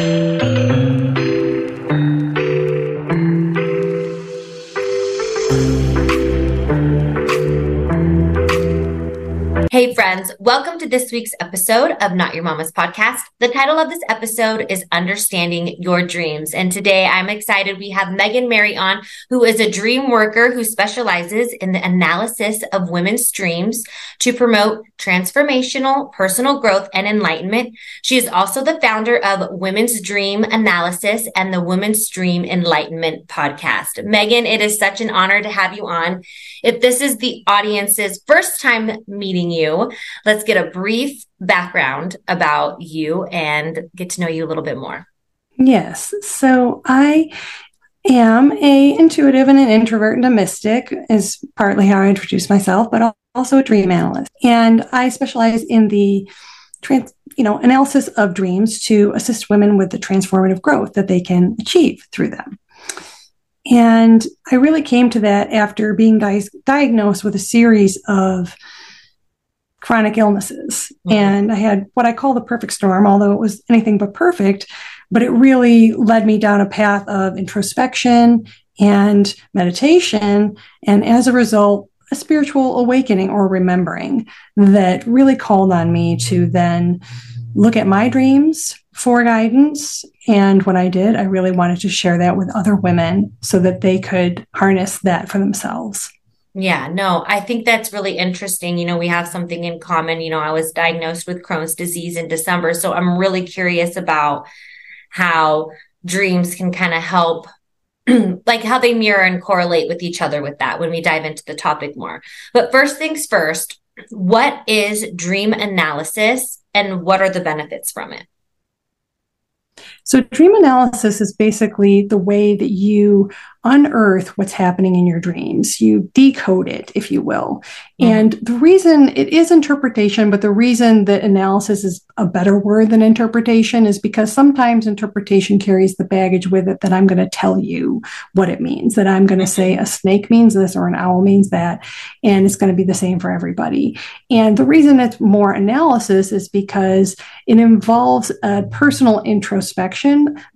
Música Hey, friends, welcome to this week's episode of Not Your Momma's Podcast. The title of this episode is Understanding Your Dreams. And today I'm excited we have Megan Mary on, who is a dream worker who specializes in the analysis of women's dreams to promote transformational personal growth and enlightenment. She is also the founder of Women's Dream Analysis and the Women's Dream Enlightenment podcast. Megan, it is such an honor to have you on. If this is the audience's first time meeting you, let's get a brief background about you and get to know you a little bit more. Yes. So I am a intuitive and an introvert and a mystic is partly how I introduce myself, but also a dream analyst. And I specialize in the trans, you know, analysis of dreams to assist women with the transformative growth that they can achieve through them. And I really came to that after being di- diagnosed with a series of chronic illnesses. Mm-hmm. And I had what I call the perfect storm, although it was anything but perfect, but it really led me down a path of introspection and meditation. And as a result, a spiritual awakening or remembering that really called on me to then look at my dreams for guidance. And when I did, I really wanted to share that with other women so that they could harness that for themselves. Yeah, no, I think that's really interesting. You know, we have something in common. You know, I was diagnosed with Crohn's disease in December. So I'm really curious about how dreams can kind of help, like how they mirror and correlate with each other with that when we dive into the topic more. But first things first, what is dream analysis and what are the benefits from it? So, dream analysis is basically the way that you unearth what's happening in your dreams. You decode it, if you will. Mm-hmm. And the reason it is interpretation, but the reason that analysis is a better word than interpretation is because sometimes interpretation carries the baggage with it that I'm going to tell you what it means, that I'm going to say a snake means this or an owl means that, and it's going to be the same for everybody. And the reason it's more analysis is because it involves a personal introspection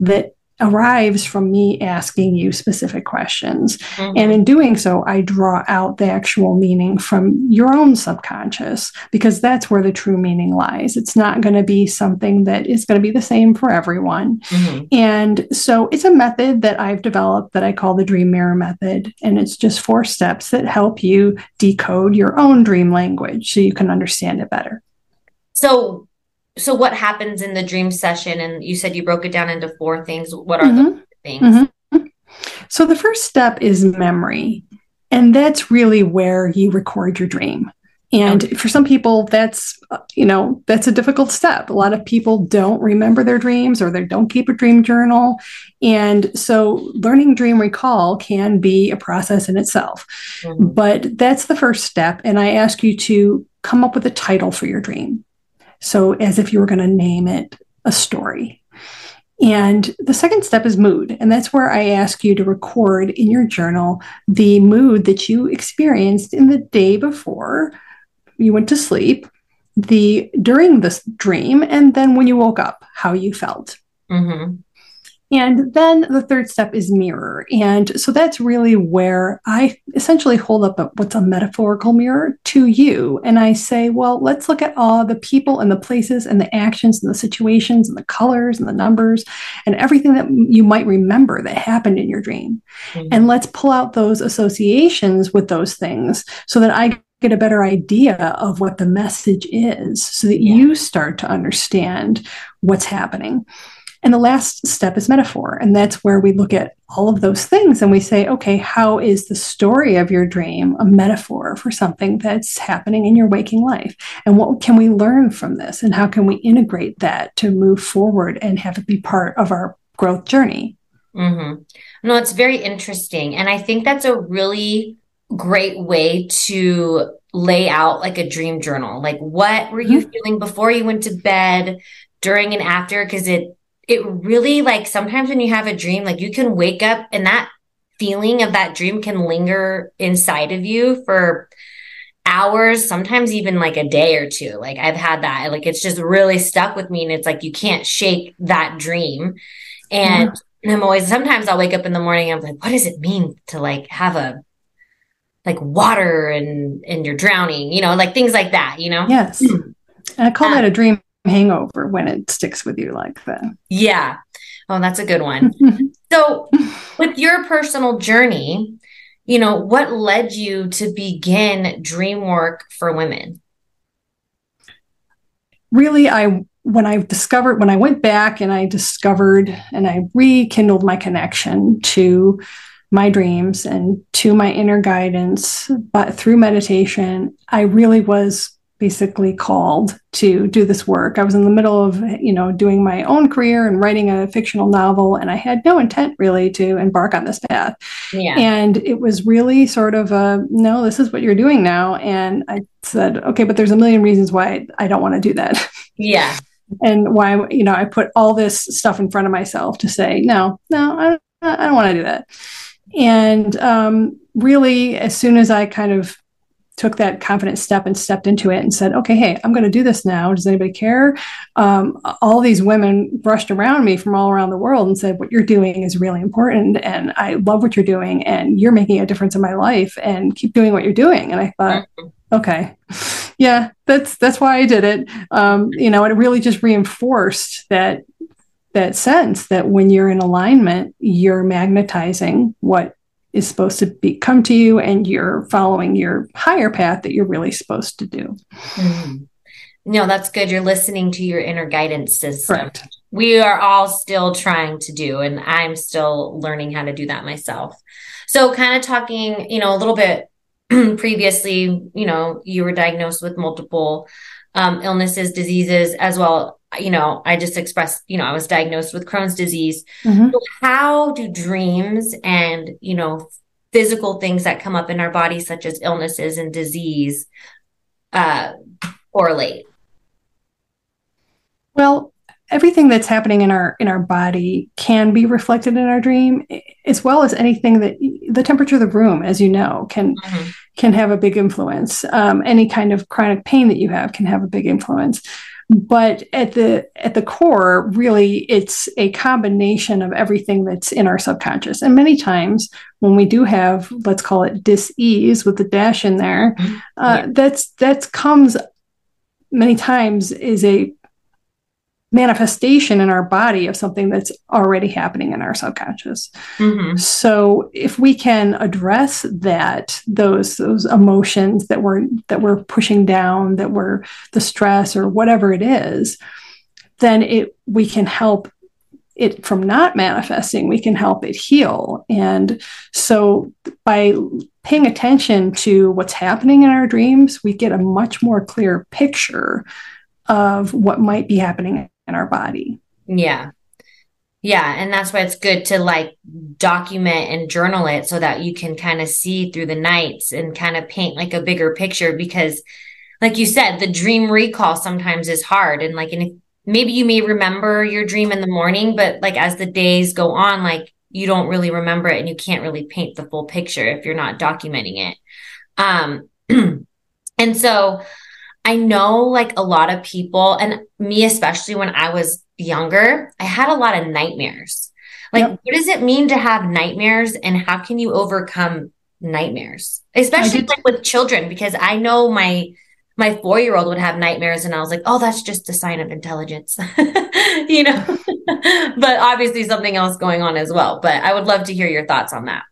that arrives from me asking you specific questions. Mm-hmm. And in doing so, I draw out the actual meaning from your own subconscious because that's where the true meaning lies. It's not going to be something that is going to be the same for everyone. Mm-hmm. And so it's a method that I've developed that I call the dream mirror method. And it's just four steps that help you decode your own dream language so you can understand it better. So so what happens in the dream session? And you said you broke it down into four things. What are mm-hmm. the things? Mm-hmm. so the first step is memory. And that's really where you record your dream. And okay. for some people that's you know that's a difficult step. A lot of people don't remember their dreams or they don't keep a dream journal. And so learning dream recall can be a process in itself. Mm-hmm. but that's the first step. And i ask you to come up with a title for your dream so, as if you were going to name it a story. And the second step is mood. And that's where I ask you to record in your journal the mood that you experienced in the day before you went to sleep, the during this dream, and then when you woke up, how you felt. Mm-hmm. And then the third step is mirror. And so that's really where I essentially hold up a, what's a metaphorical mirror to you. And I say, well, let's look at all the people and the places and the actions and the situations and the colors and the numbers and everything that you might remember that happened in your dream. Mm-hmm. And let's pull out those associations with those things so that I get a better idea of what the message is so that yeah. you start to understand what's happening. And the last step is metaphor. And that's where we look at all of those things and we say, okay, how is the story of your dream a metaphor for something that's happening in your waking life? And what can we learn from this? And how can we integrate that to move forward and have it be part of our growth journey? Mm-hmm. No, it's very interesting. And I think that's a really great way to lay out like a dream journal. Like, what were you mm-hmm. feeling before you went to bed, during and after? Because it it really like sometimes when you have a dream, like you can wake up and that feeling of that dream can linger inside of you for hours, sometimes even like a day or two. Like I've had that. Like it's just really stuck with me. And it's like you can't shake that dream. And I'm always sometimes I'll wake up in the morning and I'm like, what does it mean to like have a like water and and you're drowning, you know, like things like that, you know? Yes. And I call um, that a dream hangover when it sticks with you like that. Yeah. Oh, that's a good one. so, with your personal journey, you know, what led you to begin dream work for women? Really, I when I discovered when I went back and I discovered and I rekindled my connection to my dreams and to my inner guidance, but through meditation, I really was basically called to do this work. I was in the middle of, you know, doing my own career and writing a fictional novel, and I had no intent really to embark on this path. Yeah. And it was really sort of a no, this is what you're doing now. And I said, okay, but there's a million reasons why I don't want to do that. Yeah. and why, you know, I put all this stuff in front of myself to say, no, no, I, I don't want to do that. And um, really, as soon as I kind of took that confident step and stepped into it and said, okay, hey, I'm going to do this now. Does anybody care? Um, all these women brushed around me from all around the world and said, what you're doing is really important. And I love what you're doing. And you're making a difference in my life and keep doing what you're doing. And I thought, mm-hmm. okay, yeah, that's, that's why I did it. Um, you know, it really just reinforced that, that sense that when you're in alignment, you're magnetizing what is supposed to be come to you and you're following your higher path that you're really supposed to do. Mm-hmm. No, that's good. You're listening to your inner guidance system. Correct. We are all still trying to do, and I'm still learning how to do that myself. So, kind of talking, you know, a little bit previously, you know, you were diagnosed with multiple um, illnesses, diseases, as well you know, I just expressed, you know, I was diagnosed with Crohn's disease. Mm-hmm. So how do dreams and, you know, physical things that come up in our body, such as illnesses and disease, uh, correlate? Well, everything that's happening in our in our body can be reflected in our dream as well as anything that the temperature of the room as you know can mm-hmm. can have a big influence um, any kind of chronic pain that you have can have a big influence but at the at the core really it's a combination of everything that's in our subconscious and many times when we do have let's call it dis-ease with the dash in there mm-hmm. uh, yeah. that's that comes many times is a manifestation in our body of something that's already happening in our subconscious. Mm-hmm. So if we can address that, those those emotions that we're that we're pushing down, that we're the stress or whatever it is, then it we can help it from not manifesting, we can help it heal. And so by paying attention to what's happening in our dreams, we get a much more clear picture of what might be happening in our body. Yeah. Yeah. And that's why it's good to like document and journal it so that you can kind of see through the nights and kind of paint like a bigger picture because, like you said, the dream recall sometimes is hard. And like, and maybe you may remember your dream in the morning, but like as the days go on, like you don't really remember it and you can't really paint the full picture if you're not documenting it. Um, and so I know like a lot of people, and me especially when I was younger, I had a lot of nightmares. Like, yep. what does it mean to have nightmares, and how can you overcome nightmares, especially like with children? Because I know my my four year old would have nightmares, and I was like, oh, that's just a sign of intelligence, you know. but obviously, something else going on as well. But I would love to hear your thoughts on that.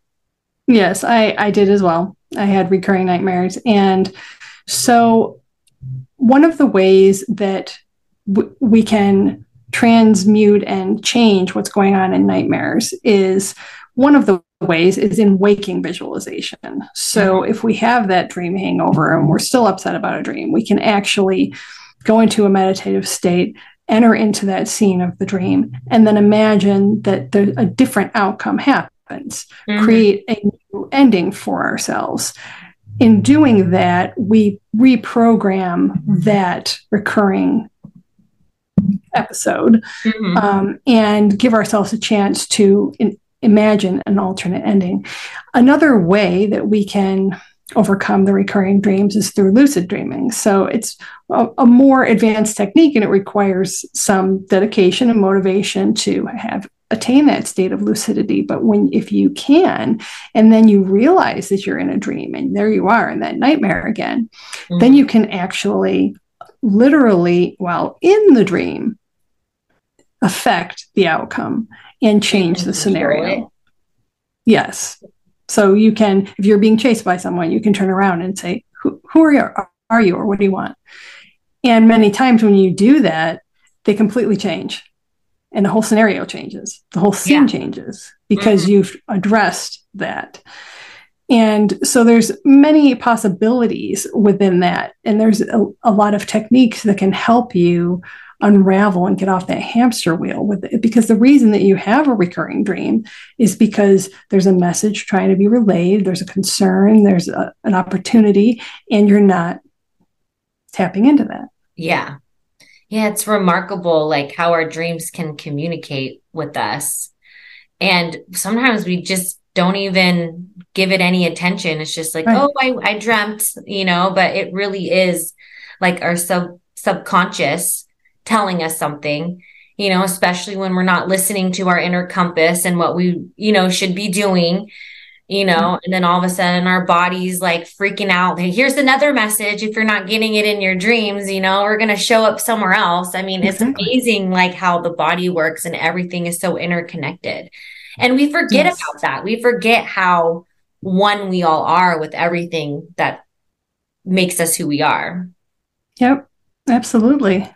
Yes, I I did as well. I had recurring nightmares, and so one of the ways that w- we can transmute and change what's going on in nightmares is one of the ways is in waking visualization. So mm-hmm. if we have that dream hangover and we're still upset about a dream, we can actually go into a meditative state, enter into that scene of the dream, and then imagine that the, a different outcome happens, mm-hmm. create a new ending for ourselves in doing that, we reprogram that recurring episode mm-hmm. um, and give ourselves a chance to in, imagine an alternate ending. Another way that we can overcome the recurring dreams is through lucid dreaming. So it's a, a, more advanced technique and it requires some dedication and motivation to have attain that state of lucidity. But when if you can, and then you realize that you're in a dream and there you are in that nightmare again, mm-hmm. then you can actually literally while in the dream affect the outcome and change the scenario. Yes. So you can, if you're being chased by someone, you can turn around and say, "Who, who are you? Are you, or what do you want?" And many times when you do that, they completely change, and the whole scenario changes. The whole scene yeah. changes because mm-hmm. you've addressed that. And so there's many possibilities within that, and there's a, a lot of techniques that can help you unravel and get off that hamster wheel with it because the reason that you have a recurring dream is because there's a message trying to be relayed there's a concern there's a, an opportunity and you're not tapping into that yeah yeah it's remarkable like how our dreams can communicate with us. And sometimes we just don't even give it any attention. It's just like right. oh I, I dreamt you know but it really is like our sub subconscious telling us something you know especially when we're not listening to our inner compass and what we you know should be doing you know mm-hmm. and then all of a sudden our body's like freaking out. Here's another message. If you're not getting it in your dreams you know we're going to show up somewhere else. I mean it's exactly. amazing like how the body works and everything is so interconnected. And we forget yes. about that. We forget how one we all are with everything that makes us who we are. Yep. Absolutely.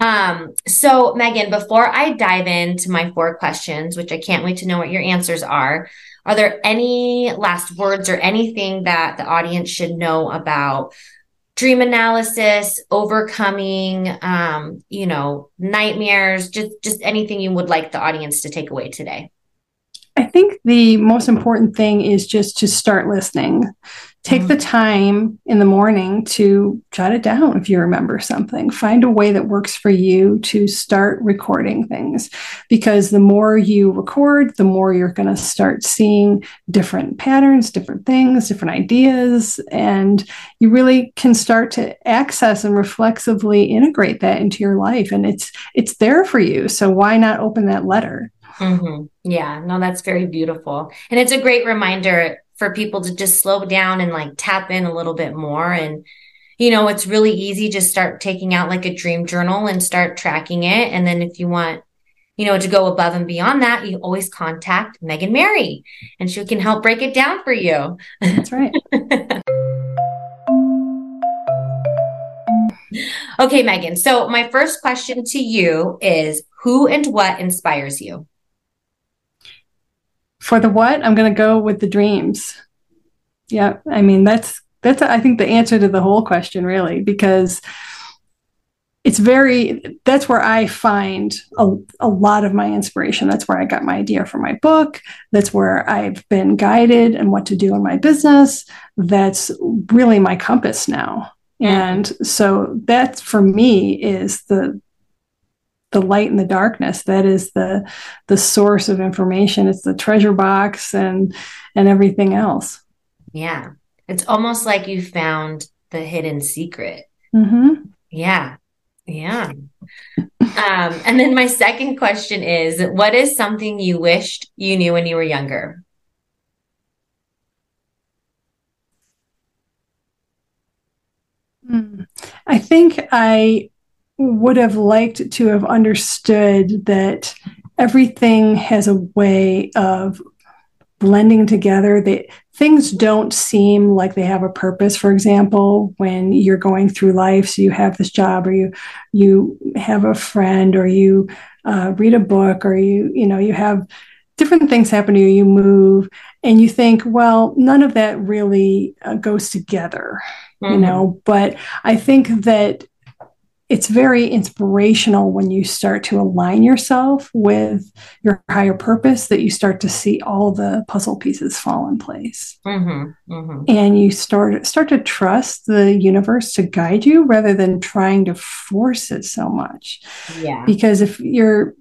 Um, so Megan, before I dive into my four questions, which I can't wait to know what your answers are, are there any last words or anything that the audience should know about dream analysis, overcoming, um, you know, nightmares, just just anything you would like the audience to take away today? I think the most important thing is just to start listening. Take mm-hmm. the time in the morning to jot it down if you remember something. Find a way that works for you to start recording things because the more you record, the more you're going to start seeing different patterns, different things, different ideas, and you really can start to access and reflexively integrate that into your life and it's it's there for you. So why not open that letter? Mm-hmm. Yeah, no, that's very beautiful. And it's a great reminder for people to just slow down and like tap in a little bit more. And, you know, it's really easy. Just start taking out like a dream journal and start tracking it. And then if you want, you know, to go above and beyond that, you always contact Megan Mary and she can help break it down for you. That's right. okay, Megan. So my first question to you is who and what inspires you? For the what, I'm going to go with the dreams. Yeah, I mean that's that's I think the answer to the whole question really because it's very that's where I find a, a lot of my inspiration. That's where I got my idea for my book. That's where I've been guided and what to do in my business. That's really my compass now. And so that for me is the the light and the darkness. That is the the source of information. It's the treasure box and and everything else. Yeah. It's almost like you found the hidden secret. Mm-hmm. yeah. Yeah. Um, and then my second question is what is something you wished you knew when you were younger? Hmm. I think I would have liked to have understood that everything has a way of blending together. That things don't seem like they have a purpose. For example when you're going through life so you have this job or you you have a friend or you uh, read a book or you you know you have different things happen to you you move and you think well none of that really uh, goes together mm-hmm. you know? But i think that it's very inspirational when you start to align yourself with your higher purpose that you start to see all the puzzle pieces fall in place. Mm-hmm, mm-hmm. and you start start to trust the universe to guide you rather than trying to force it so much. Yeah. Because if you're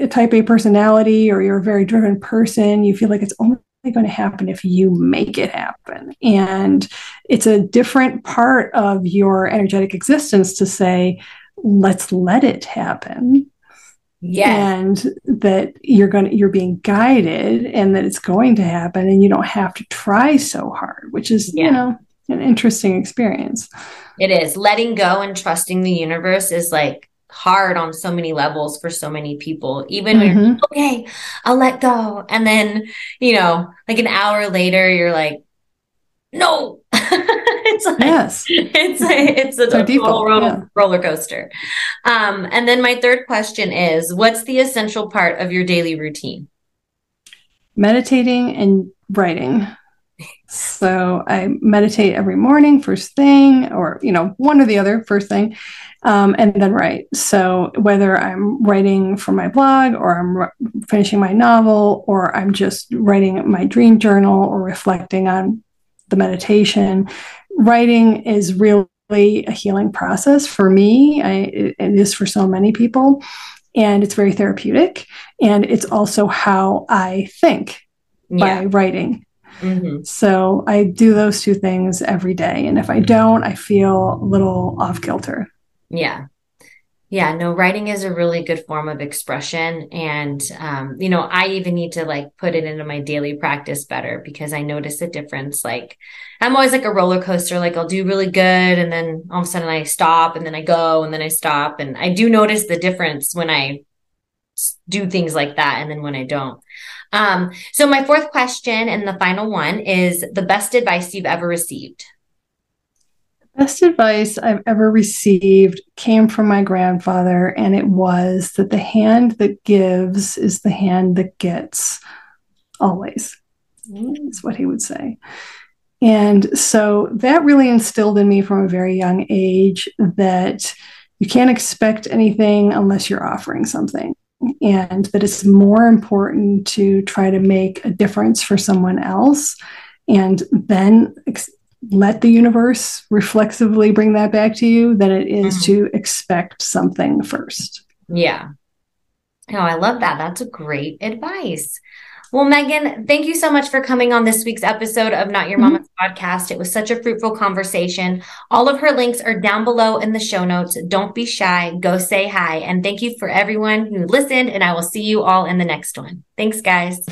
a type a personality or you're a very driven person you feel like it's only going to happen if you make it happen. And it's a different part of your energetic existence to say, let's let it happen. Yeah. And that you're going to, you're being guided and that it's going to happen and you don't have to try so hard, which is, yeah. you know, an interesting experience. It is. Letting go and trusting the universe is like hard on so many levels for so many people. Even mm-hmm. when you're okay, I'll let go. And then, you know, like an hour later, you're like, no. it's like yes. it's a it's a, default, roller, yeah. roller coaster. Um, and then my third question is what's the essential part of your daily routine? Meditating and writing. So I meditate every morning, first thing, or you know, one or the other, first thing, um, and then write. So whether I'm writing for my blog, or I'm re- finishing my novel, or I'm just writing my dream journal, or reflecting on the meditation, writing is really a healing process for me. I, it is for so many people, and it's very therapeutic. And it's also how I think yeah. by writing. Mm-hmm. So I do those two things every day. And if I don't, I feel a little off kilter. Yeah. Yeah, no, writing is a really good form of expression. And, um, you know, I even need to like put it into my daily practice better because I notice a difference. Like, I'm always like a roller coaster. Like, I'll do really good. And then all of a sudden I stop and then I go and then I stop. And I do notice the difference when I do things like that and then when I don't. Um, so my fourth question and the final one is the best advice you've ever received. The best advice I've ever received came from my grandfather, and it was that the hand that gives is the hand that gets always. That's what he would say. And so that really instilled in me from a very young age that you can't expect anything unless you're offering something and that it's more important to try to make a difference for someone else and then ex- let the universe reflexively bring that back to you than it is mm-hmm. to expect something first. Yeah. Oh, I love that. That's a great advice. Well, Megan, thank you so much for coming on this week's episode of Not Your mm-hmm. Momma's mm-hmm. podcast. It was such a fruitful conversation. All of her links are down below in the show notes. Don't be shy. Go say hi. And thank you for everyone who listened. And I will see you all in the next one. Thanks, guys.